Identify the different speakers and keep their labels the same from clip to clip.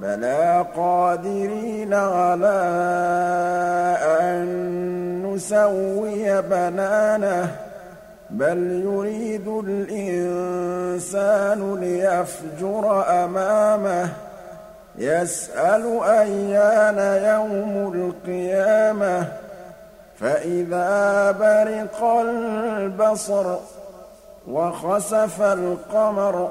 Speaker 1: بَلَىٰ قَادِرِينَ عَلَىٰ أَن نُّسَوِّيَ بَنَانَهُ بَلْ يُرِيدُ الْإِنسَانُ لِيَفْجُرَ أَمَامَهُ. يَسْأَلُ أَيَّانَ يَوْمُ الْقِيَامَةِ. فَإِذَا بَرِقَ الْبَصَرُ وَخَسَفَ الْقَمَرُ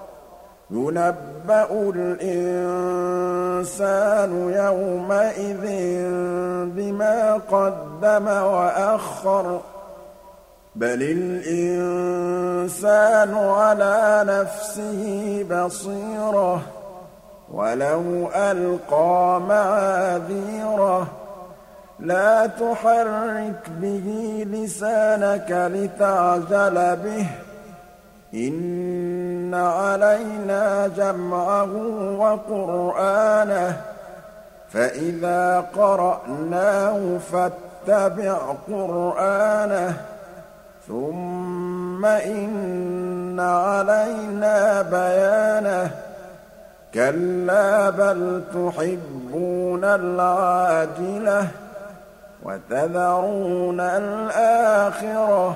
Speaker 1: يُنَبَّأُ الْإِنسَانُ يَوْمَئِذٍ بِمَا قَدَّمَ وَأَخَّرَ بَلِ الْإِنسَانُ عَلَىٰ نَفْسِهِ بَصِيرَةٌ وَلَوْ أَلْقَىٰ مَعَاذِيرَهُ لَا تُحَرِّكْ بِهِ لِسَانَكَ لِتَعْجَلَ بِهِ عَلَيْنَا جَمْعَهُ وَقُرْآنَهُ فَإِذَا قَرَأْنَاهُ فَاتَّبِعْ قُرْآنَهُ ثُمَّ إِنَّ عَلَيْنَا بَيَانَهُ. كَلَّا بَلْ تُحِبُّونَ الْعَاجِلَةَ وَتَذَرُونَ الْآخِرَةَ.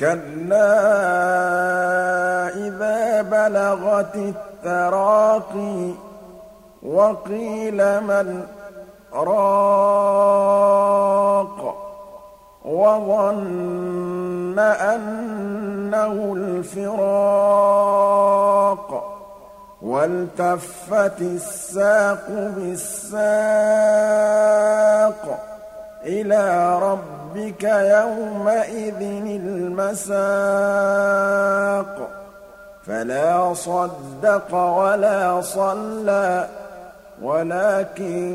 Speaker 1: كَلَّا إِذَا بَلَغَتِ التَّرَاقِيَ وَقِيلَ مَنْ ۜ رَاقٍ وَظَنَّ أَنَّهُ الْفِرَاقُ وَالْتَفَّتِ السَّاقُ بِالسَّاقِ إِلَىٰ رَبِّكَ يَوْمَئِذٍ الْمَسَاقُ. فَلَا صَدَّقَ وَلَا صَلَّىٰ وَلَٰكِن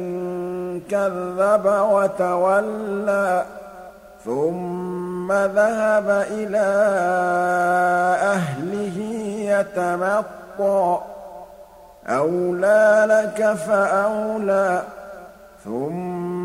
Speaker 1: كَذَّبَ وَتَوَلَّىٰ. ثُمَّ ذَهَبَ إِلَىٰ أَهْلِهِ يَتَمَطَّىٰ. أَوْلَىٰ لَكَ فَأَوْلَىٰ. ثُمَّ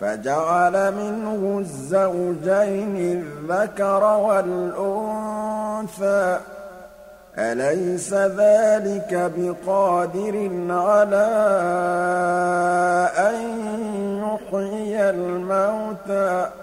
Speaker 1: فَجَعَلَ مِنْهُ الزَّوْجَيْنِ الذَّكَرَ وَالْأُنثَىٰ. أَلَيْسَ ذَٰلِكَ بِقَادِرٍ عَلَىٰ أَن يُحْيِيَ الْمَوْتَىٰ؟